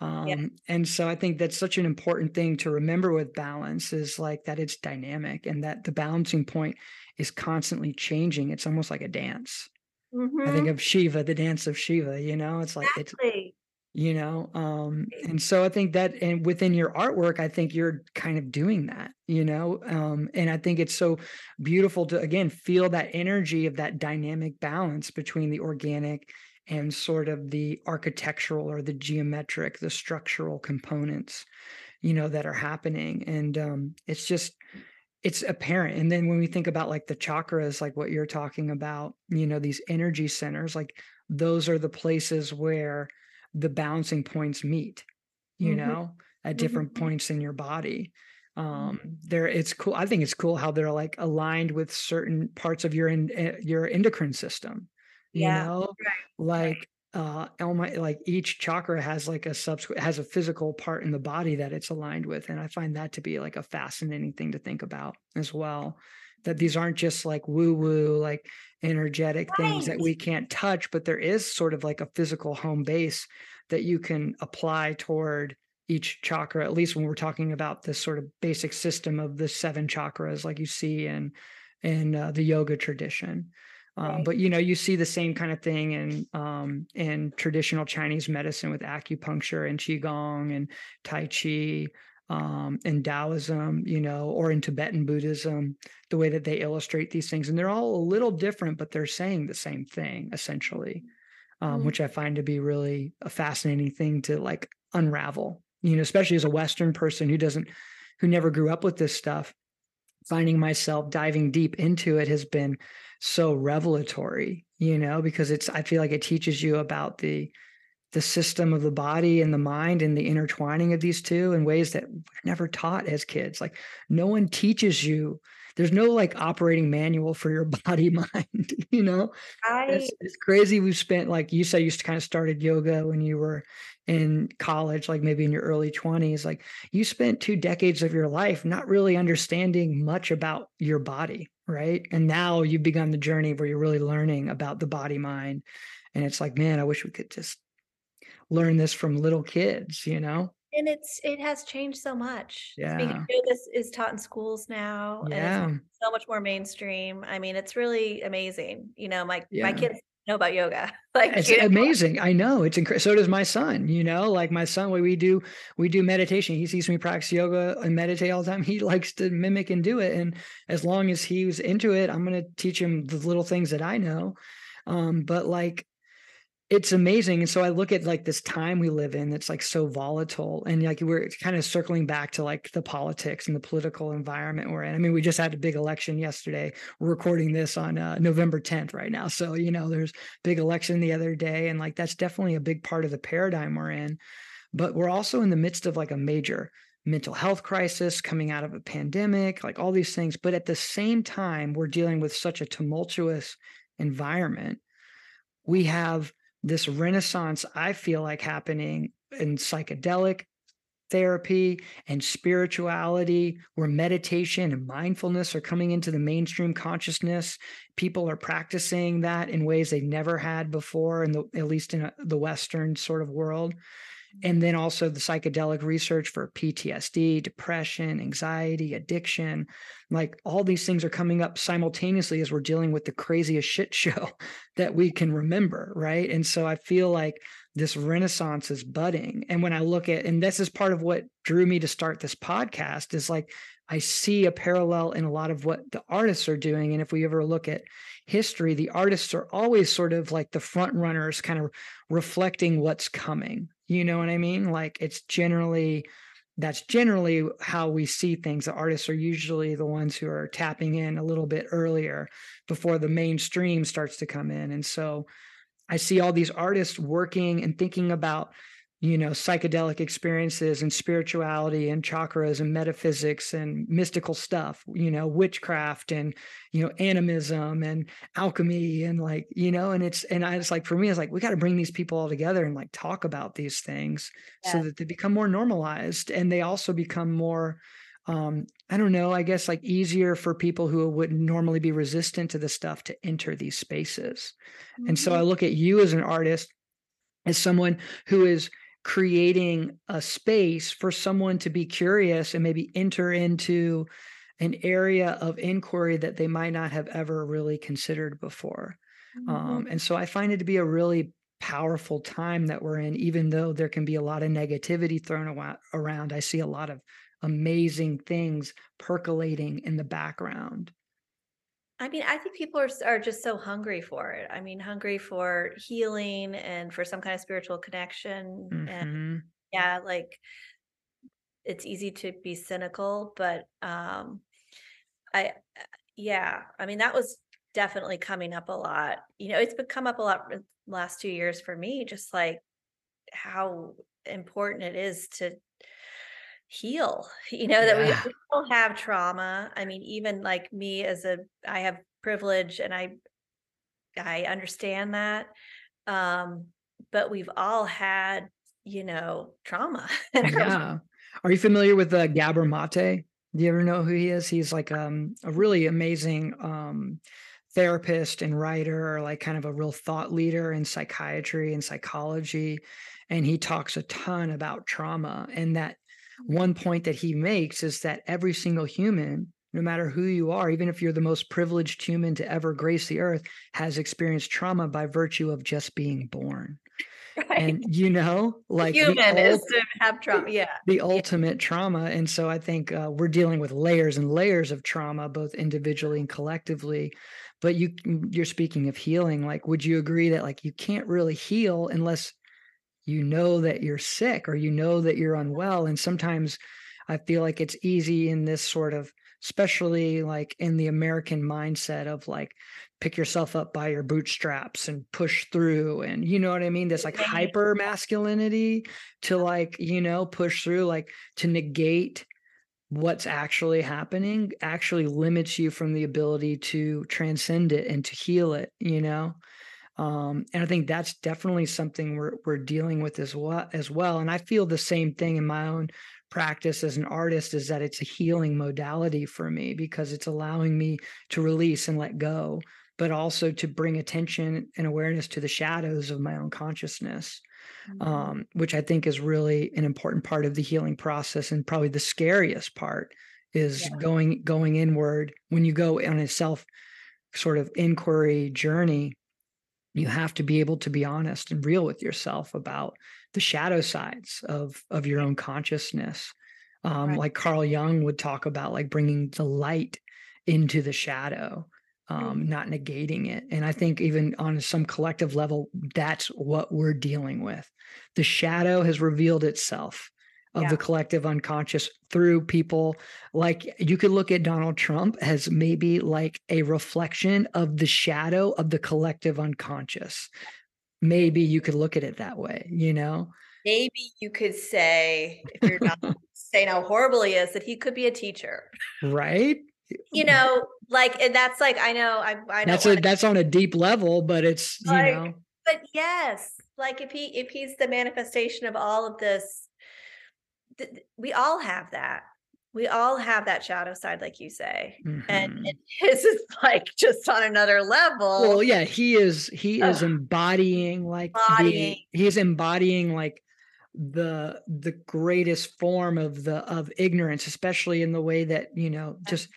Um, yeah. And so I think that's such an important thing to remember with balance is like that it's dynamic and that the balancing point is constantly changing. It's almost like a dance. Mm-hmm. I think mm-hmm. of Shiva, the dance of Shiva, you know, it's like exactly. it's you know um and so i think that and within your artwork i think you're kind of doing that you know um and i think it's so beautiful to again feel that energy of that dynamic balance between the organic and sort of the architectural or the geometric the structural components you know that are happening and um it's just it's apparent and then when we think about like the chakras like what you're talking about you know these energy centers like those are the places where the balancing points meet you mm-hmm. know at different mm-hmm. points in your body um mm-hmm. there it's cool i think it's cool how they're like aligned with certain parts of your in, eh, your endocrine system you yeah. know right. like uh Elma, like each chakra has like a subsequent has a physical part in the body that it's aligned with and i find that to be like a fascinating thing to think about as well that these aren't just like woo woo like energetic right. things that we can't touch, but there is sort of like a physical home base that you can apply toward each chakra, at least when we're talking about this sort of basic system of the seven chakras, like you see in in uh, the yoga tradition. Um, right. But you know, you see the same kind of thing in um, in traditional Chinese medicine with acupuncture and qigong and tai chi um, in Taoism, you know, or in Tibetan Buddhism, the way that they illustrate these things. And they're all a little different, but they're saying the same thing essentially, um, mm-hmm. which I find to be really a fascinating thing to like unravel, you know, especially as a Western person who doesn't, who never grew up with this stuff. Finding myself diving deep into it has been so revelatory, you know, because it's, I feel like it teaches you about the, the system of the body and the mind and the intertwining of these two in ways that we're never taught as kids. Like no one teaches you there's no like operating manual for your [LAUGHS] body mind [LAUGHS] you know? I, it's, it's crazy we've spent like you said you kind of started yoga when you were in college like maybe in your early 20s like you spent two decades of your life not really understanding much about your body right? And now you've begun the journey where you're really learning about the body mind and it's like man i wish we could just learn this from little kids you know and it's it has changed so much. Yeah. yoga is taught in schools now, Yeah. and it's so much more mainstream. I mean, it's really amazing. You know, my my kids know about yoga. [LAUGHS] Like, It's you know, amazing. I know it's incredible. So does my son. You know, like my son, when we do we do meditation. He sees me practice yoga and meditate all the time. [LAUGHS] He likes to mimic and do it. And as long as he's into it, I'm going to teach him the little things that I know. Um, but like it's amazing. And so I look at like this time we live in that's like so volatile. And like we're kind of circling back to like the politics and the political environment we're in. I mean, we just had a big election yesterday. We're recording this on uh, November 10th right now. So, you know, there's big election the other day. And like that's definitely a big part of the paradigm we're in. But we're also in the midst of like a major mental health crisis coming out of a pandemic, like all these things. But at the same time, we're dealing with such a tumultuous environment. We have this renaissance I feel like happening in psychedelic therapy and spirituality, where meditation and mindfulness are coming into the mainstream consciousness. People are practicing that in ways they never had before, in the, at least in a, the Western sort of world and then also the psychedelic research for PTSD, depression, anxiety, addiction. Like all these things are coming up simultaneously as we're dealing with the craziest shit [LAUGHS] show that we can remember. Right. And so I feel like this renaissance is budding. And when I look at, and this is part of what drew me to start this podcast, is like I see a parallel in a lot of what the artists are doing. And if we ever look at history, the artists are always sort of like the front runners, kind of reflecting what's coming. You know what I mean? Like it's generally that's generally how we see things. The artists are usually the ones who are tapping in a little bit earlier before the mainstream starts to come in. And so I see all these artists working and thinking about you know psychedelic experiences and spirituality and chakras and metaphysics and mystical stuff you know witchcraft and you know animism and alchemy and like you know and it's and i was like for me it's like we got to bring these people all together and like talk about these things yeah. so that they become more normalized and they also become more um i don't know i guess like easier for people who would normally be resistant to the stuff to enter these spaces mm-hmm. and so i look at you as an artist as someone who is creating a space for someone to be curious and maybe enter into an area of inquiry that they might not have ever really considered before. Mm-hmm. Um, and so I find it to be a really powerful time that we're in, even though there can be a lot of negativity thrown around. I see a lot of amazing things percolating in the background. I mean, I think people are are just so hungry for it. I mean, hungry for healing and for some kind of spiritual connection. And Mhm. yeah, like it's easy to be cynical, but um I uh, yeah, I mean that was definitely coming up a lot. You know, it's become up a lot the last 2 years for me just like how important it is to heal [LAUGHS] you know that we, we all have trauma i mean even like me as a i have privilege and i i understand that um but we've all had you know trauma [LAUGHS] Yeah. Are you familiar with uh, Gabor Mate? Do you ever know who he is? He's like um, a really amazing um, therapist and writer, or like kind of a real thought leader in psychiatry and psychology. And he talks a ton about trauma. And that one point that he makes is that every single human, no matter who you are, even if you're the most privileged human to ever grace the earth, has experienced trauma by virtue of just being born. right And you know, like human is ult- to have trauma yeah the ultimate trauma. And so I think uh, we're dealing with layers and layers of trauma, both individually and collectively. But you you're speaking of healing. Like, would you agree that like you can't really heal unless you know that you're sick or you know that you're unwell? And sometimes I feel like it's easy in this sort of, especially like in the American mindset of like pick yourself up by your bootstraps and push through and you know what i mean? This like hyper masculinity to like you know push through like to negate what's actually happening actually limits you from the ability to transcend it and to heal it you know um, and i think that's definitely something we're, we're dealing with as well as well and i feel the same thing in my own practice as an artist is that it's a healing modality for me because it's allowing me to release and let go but also to bring attention and awareness to the shadows of my own consciousness mm-hmm. um, which I think is really an important part of the healing process and probably the scariest part is yeah. going going inward when you go on a self sort of inquiry journey you have to be able to be honest and real with yourself about the shadow sides of of your own consciousness um, right. like carl jung would talk about like bringing the light into the shadow um, mm. not negating it. And I think even on some collective level, that's what we're dealing with. The shadow has revealed itself of yeah. the collective unconscious through people like you could look at Donald Trump as maybe like a reflection of the shadow of the collective unconscious. Maybe you could look at it that way, you know? Maybe you could say, if you're not [LAUGHS] saying how horrible he is, that he could be a teacher. Right? you know, like and that's like I know I I that's a, that's on a deep level, but it's you like, know. But yes, like if he if he's the manifestation of all of this, th- we all have that. We all have that shadow side, like you say, mm-hmm. and, and his is like just on another level. Well, yeah, he is. He is embodying like embodying. The, he's embodying like the the greatest form of the of ignorance especially in the way that you know just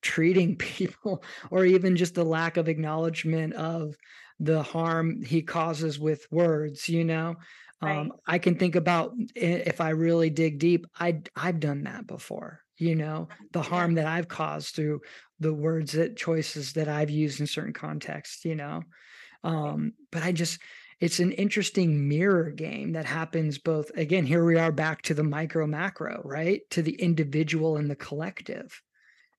treating [LAUGHS] people or even just the lack of acknowledgement of the harm he causes with words you know right. um, i can think about if i really dig deep i i've done that before you know the harm that i've caused through the words that choices that i've used in certain contexts you know um, but i just it's an interesting mirror game that happens both again here we are back to the micro macro right to the individual and the collective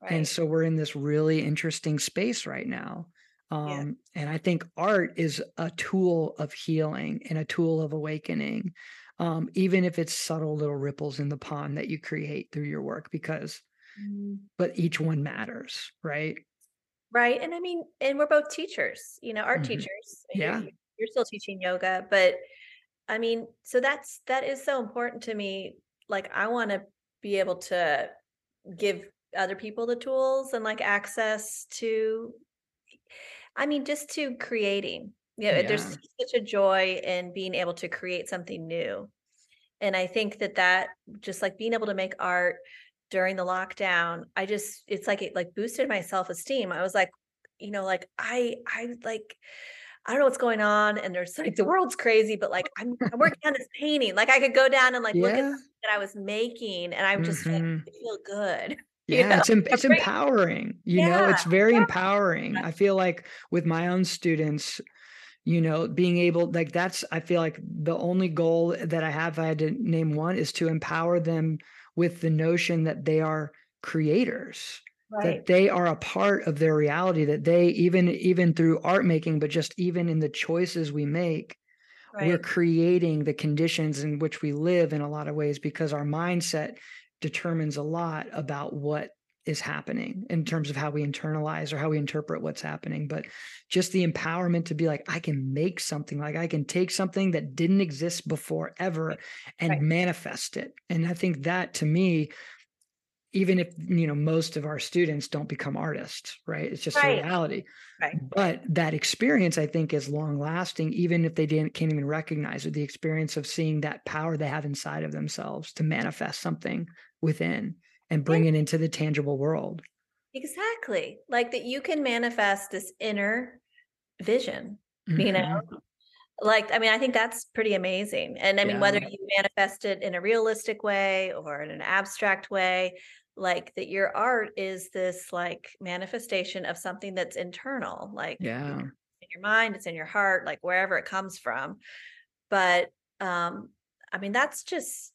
Right. And so we're in this really interesting space right now. Um, yeah. And I think art is a tool of healing and a tool of awakening, um, even if it's subtle little ripples in the pond that you create through your work, because, mm. but each one matters, right? Right. And I mean, and we're both teachers, you know, art mm-hmm. teachers. Yeah. You're, you're still teaching yoga, but I mean, so that's, that is so important to me. Like, I want to be able to give other people the tools and like access to i mean just to creating you know, yeah. there's such a joy in being able to create something new and i think that that just like being able to make art during the lockdown i just it's like it like boosted my self-esteem i was like you know like i i like I don't know what's going on, and there's like the world's crazy, but like I'm, I'm working [LAUGHS] on this painting. Like I could go down and like yeah. look at that I was making, and I'm just mm-hmm. like feel good. Yeah know? it's it's empowering you yeah. know it's very yeah. empowering i feel like with my own students you know being able like that's i feel like the only goal that i have i had to name one is to empower them with the notion that they are creators right. that they are a part of their reality that they even even through art making but just even in the choices we make right. we're creating the conditions in which we live in a lot of ways because our mindset determines a lot about what is happening in terms of how we internalize or how we interpret what's happening but just the empowerment to be like i can make something like i can take something that didn't exist before ever and right. manifest it and i think that to me even if you know most of our students don't become artists right it's just right. a reality right. but that experience i think is long lasting even if they didn't can't even recognize it the experience of seeing that power they have inside of themselves to manifest something within and bring yeah. it into the tangible world. Exactly. Like that you can manifest this inner vision, mm-hmm. you know? Mm-hmm. Like, I mean, I think that's pretty amazing. And I mean, yeah. whether you manifest it in a realistic way or in an abstract way, like that your art is this like manifestation of something that's internal, like yeah. in your mind, it's in your heart, like wherever it comes from. But um, I mean, that's just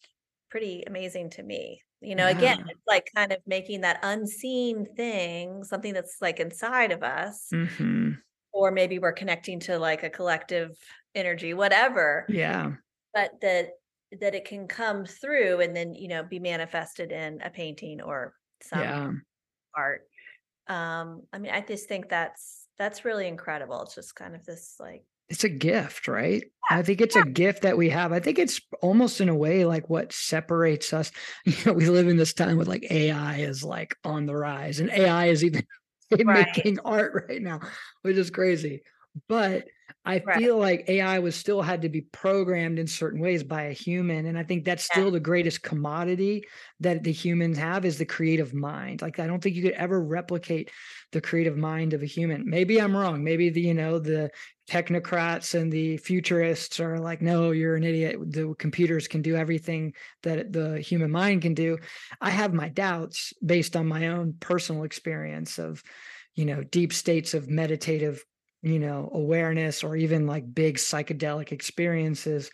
pretty amazing to me you know yeah. again it's like kind of making that unseen thing something that's like inside of us mm-hmm. or maybe we're connecting to like a collective energy whatever yeah but that that it can come through and then you know be manifested in a painting or some Yeah. art um i mean i just think that's that's really incredible it's just kind of this like It's a gift, right? yeah I think it's a gift that we have. I think it's almost in a way like what separates us. [LAUGHS] You know, we live in this time with like AI is like on the rise, and AI is even [LAUGHS] right making art right now, which is crazy. But I right feel like AI was still had to be programmed in certain ways by a human. And I think that's yeah still the greatest commodity that the humans have is the creative mind. Like I don't think you could ever replicate the creative mind of a human. Maybe I'm wrong. Maybe the, you know, the technocrats and the futurists are like, no, you're an idiot. The computers can do everything that the human mind can do. I have my doubts based on my own personal experience of, you know, deep states of meditative, you know, awareness or even like big psychedelic experiences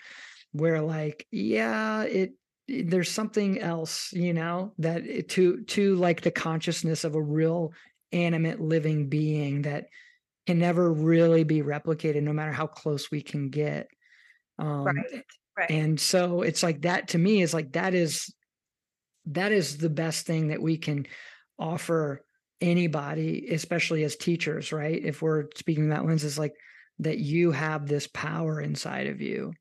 where like, yeah, it there's something else, you know, that it, to to like the consciousness of a real animate living being that can never really be replicated no matter how close we can get um right right. and so it's like that to me is like that is that is the best thing that we can offer anybody especially as teachers right? If we're speaking that lens is like that you have this power inside of you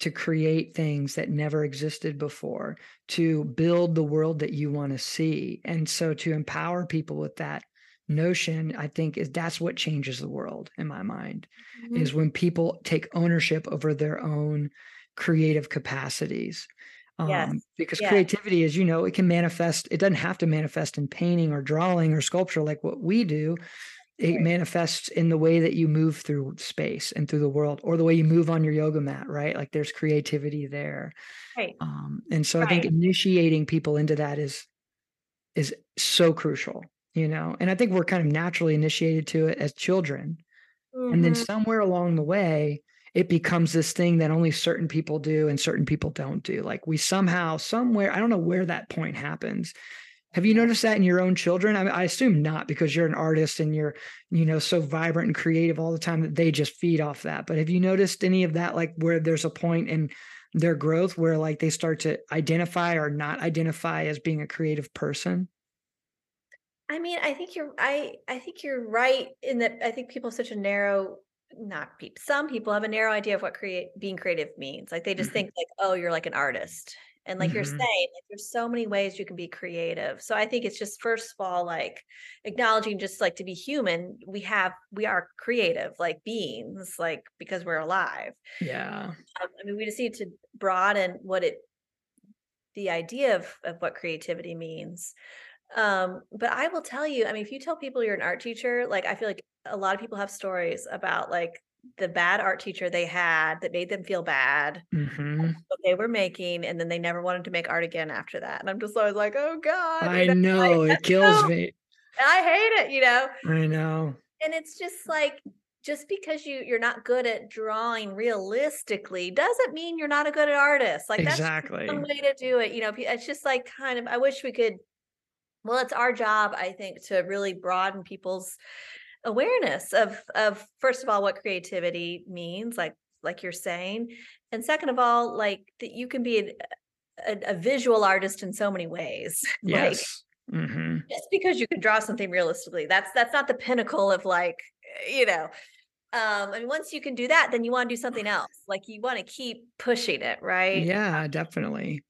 to create things that never existed before to build the world that you want to see and so to empower people with that notion i think is that's what changes the world in my mind Mhm. is when people take ownership over their own creative capacities. yes Um, because yes creativity, as you know, it can manifest, it doesn't have to manifest in painting or drawing or sculpture like what we do. It right manifests in the way that you move through space and through the world, or the way you move on your yoga mat, right? Like there's creativity there. right Um, and so I think initiating people into that is is so crucial, you know. And I think we're kind of naturally initiated to it as children and then hmm somewhere along the way, it becomes this thing that only certain people do and certain people don't do. Like we somehow, somewhere, I don't know where that point happens. Have you noticed that in your own children? I, mean, I assume not because you're an artist and you're, you know, so vibrant and creative all the time that they just feed off that. But have you noticed any of that, like where there's a point in their growth where like they start to identify or not identify as being a creative person? I mean, I think you're I I think you're right in that I think people have such a narrow not people some people have a narrow idea of what create being creative means. Like they just Mhm. think like, oh, you're like an artist. And like you're saying, Mhm. like there's so many ways you can be creative. So I think it's just first of all like acknowledging just like to be human, we have we are creative like beings, like because we're alive. Yeah. Um, I mean, we just need to broaden what it the idea of, of what creativity means. Um, but I will tell you, I mean, if you tell people you're an art teacher, like I feel like a lot of people have stories about like the bad art teacher they had that made them feel bad hmm what they were making, and then they never wanted to make art again after that. And I'm just always like, oh God, you I know, [LAUGHS] like it kills so me. I hate it, you know. I know. And it's just like just because you you're not good at drawing realistically doesn't mean you're not a good artist. Like that's Exactly. one way to do it. You know, it's just like kind of I wish we could well, it's our job, I think, to really broaden people's awareness of of first of all what creativity means, like like you're saying, and second of all, like that you can be an, a, a visual artist in so many ways. [LAUGHS] like Yes. hmm just because you can draw something realistically, that's that's not the pinnacle of like you know. Um, and once you can do that, then you want to do something else. Like you want to keep pushing it, right? Yeah, definitely.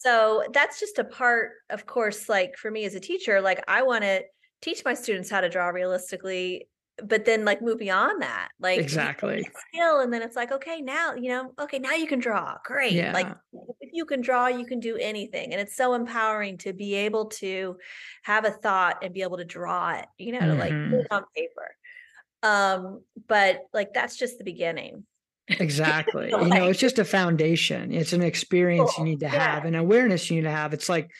So that's just a part, of course, like for me as a teacher, like I want to teach my students how to draw realistically, but then like move beyond that. Like Exactly. skill, and then it's like, okay, now, you know, okay, now you can draw. Great. Like if you can draw, you can do anything. And it's so empowering to be able to have a thought and be able to draw it, you know, to like put it on paper. Um, but like that's just the beginning. Exactly. So, [LAUGHS] You know, it's just a foundation. It's an experience you need to Yeah. have, an awareness you need to have. It's like,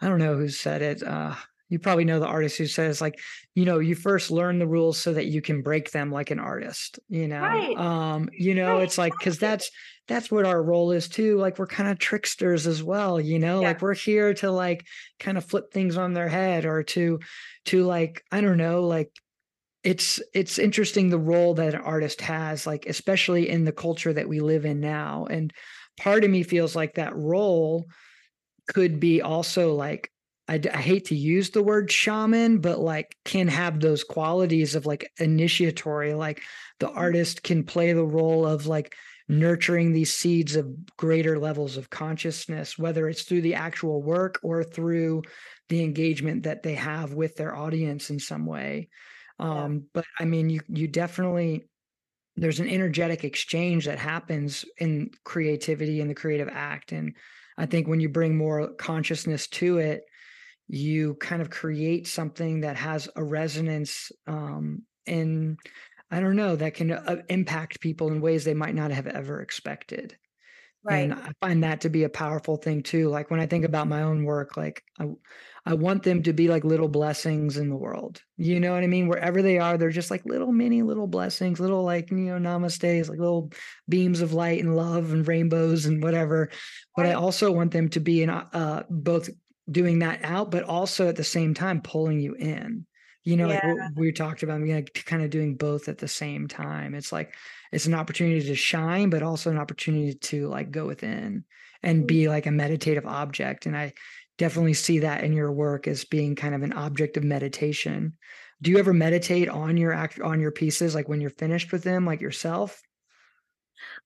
I don't know who said it. Uh, you probably know the artist who says, like, you know, you first learn the rules so that you can break them like an artist. You know, Right. um, you know, Right. it's like because that's that's what our role is too. Like we're kind of tricksters as well. You know, Yeah. like we're here to like kind of flip things on their head or to to like I don't know, like it's it's interesting the role that an artist has like especially in the culture that we live in now and part of me feels like that role could be also like I, I, hate to use the word shaman, but like can have those qualities of like initiatory. Like the mm-hmm. artist can play the role of like nurturing these seeds of greater levels of consciousness, whether it's through the actual work or through the engagement that they have with their audience in some way. Um, yeah. But I mean, you you definitely there's an energetic exchange that happens in creativity and the creative act, and I think when you bring more consciousness to it, you kind of create something that has a resonance um, and I don't know that can uh, impact people in ways they might not have ever expected. Right. And I find that to be a powerful thing too. Like when I think about my own work, like I, I want them to be like little blessings in the world. You know what I mean? Wherever they are, they're just like little mini little blessings, little like, you know, namaste, like little beams of light and love and rainbows and whatever. But I also want them to be in uh, both doing that out, but also at the same time pulling you in. You know, yeah. like we talked about, know, kind of doing both at the same time. It's like it's an opportunity to shine, but also an opportunity to like go within and mm. be like a meditative object. And I definitely see that in your work as being kind of an object of meditation. Do you ever meditate on your act on your pieces, like when you're finished with them, like yourself?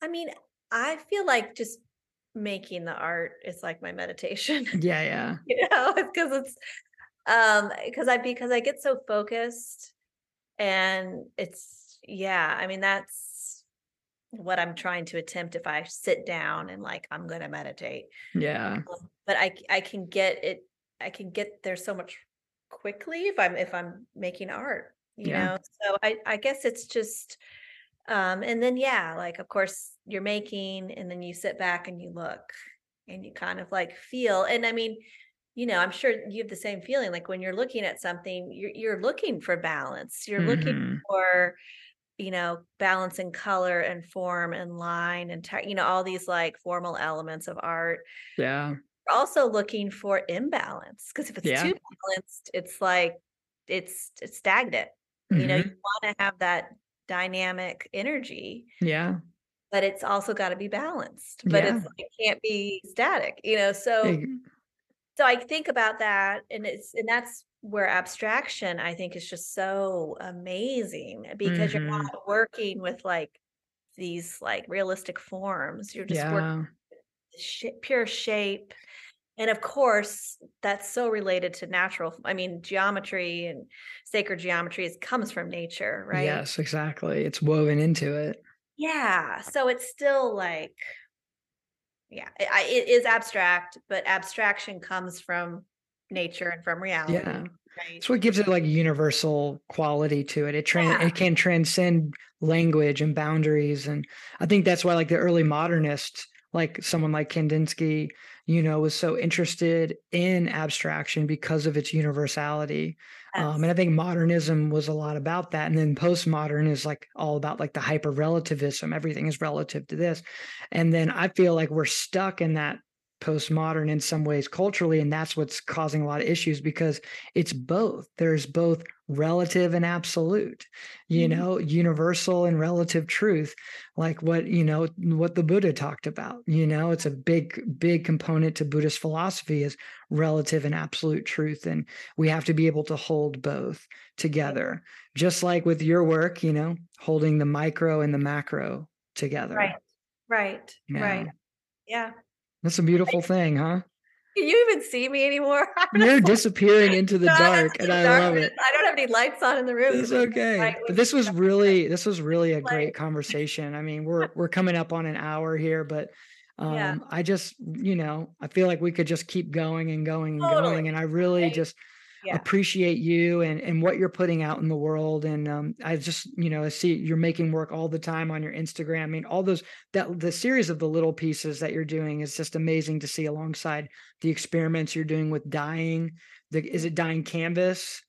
I mean, I feel like just making the art is like my meditation. [LAUGHS] Yeah, yeah. you know, because it's um because I because I get so focused and it's yeah, I mean that's what I'm trying to attempt if I sit down and like I'm going to meditate. Yeah. Um, but I I can get it I can get there so much quickly if I'm if I'm making art, you yeah. know. So I I guess it's just um and then yeah, like of course you're making and then you sit back and you look and you kind of like feel and I mean you know, I'm sure you have the same feeling like when you're looking at something you're you're looking for balance. You're mm-hmm. looking for you know, balance in color and form and line and te- you know all these like formal elements of art. Yeah also looking for imbalance because if it's yeah. too balanced, it's like it's it's stagnant. Mm-hmm. You know, you mm-hmm. want to have that dynamic energy. Yeah. But it's also got to be balanced. But yeah. it's it can't be static, you know. So so I think about that and it's and that's where abstraction I think is just so amazing because mm-hmm. you're not working with like these like realistic forms. You're just yeah. working sh- pure shape and of course that's so related to natural i mean geometry and sacred geometry is, comes from nature right yes exactly it's woven into it yeah so it's still like yeah it, it is abstract but abstraction comes from nature and from reality yeah right? That's what gives it like a universal quality to it. It trans yeah. it can transcend language and boundaries, and I think that's why like the early modernists like someone like Kandinsky, you know, was so interested in abstraction because of its universality. Yes. Um, and I think modernism was a lot about that. And then postmodern is like all about like the hyper relativism. Everything is relative to this. And then I feel like we're stuck in that postmodern in some ways culturally and that's what's causing a lot of issues because it's both. There's both relative and absolute you mm-hmm. know universal and relative truth like what you know what the buddha talked about you know it's a big big component to buddhist philosophy is relative and absolute truth and we have to be able to hold both together. Just like with your work you know holding the micro and the macro together. Right right yeah. right. Yeah that's a beautiful thing, huh? Can you even see me anymore? [LAUGHS] You're disappearing into the dark, and I love it. I don't have any lights on in the room. It's okay. But this was really, this was really a great conversation. I mean, we're we're coming up on an hour here, but um, yeah. I just, you know, I feel like we could just keep going and going and totally. going, and I really right. just yeah. appreciate you and and what you're putting out in the world and um, i just you know I see you're making work all the time on your instagram. I mean all those that the series of the little pieces that you're doing is just amazing to see alongside the experiments you're doing with dyeing the is it dyeing canvas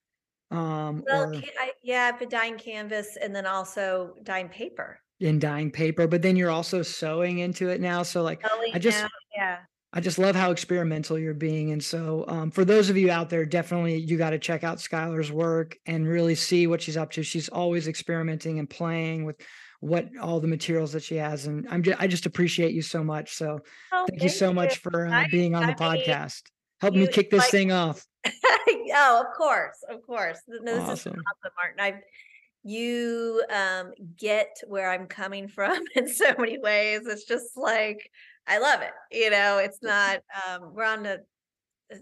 um well, or, I, yeah but dyeing canvas and then also dyeing paper. In dyeing paper but then you're also sewing into it now so like sewing i just now, yeah I just love how experimental you're being. And so, um, for those of you out there, definitely you got to check out Skylar's work and really see what she's up to. She's always experimenting and playing with what all the materials that she has. And I'm just, I just appreciate you so much. So oh, thank, thank, you so you. much for uh, being on the I podcast. Help me kick this like, thing off. [LAUGHS] oh, of course, of course. No, this awesome. is awesome, Martin. I've you um, get where I'm coming from [LAUGHS] in so many ways. It's just like I love it. You know, it's not um, we're on a, a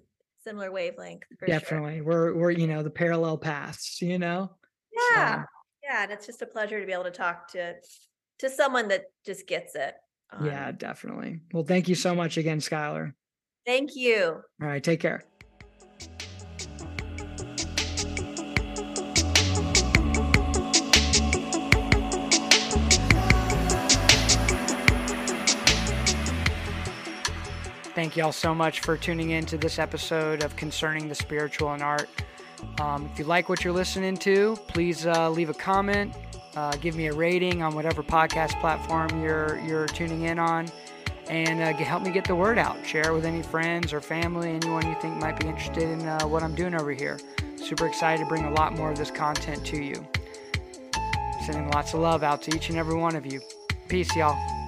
similar wavelength. Definitely, sure. we're we're you know the parallel paths. You know. Yeah, so. yeah, and it's just a pleasure to be able to talk to to someone that just gets it. Um, yeah, definitely. Well, thank you so much again, Skylar. Thank you. All right, take care. Thank you all so much for tuning in to this episode of Concerning the Spiritual and Art. Um, if you like what you're listening to, please uh, leave a comment, uh, give me a rating on whatever podcast platform you're you're tuning in on, and uh, help me get the word out. Share it with any friends or family, anyone you think might be interested in uh, what I'm doing over here. Super excited to bring a lot more of this content to you. Sending lots of love out to each and every one of you. Peace, y'all.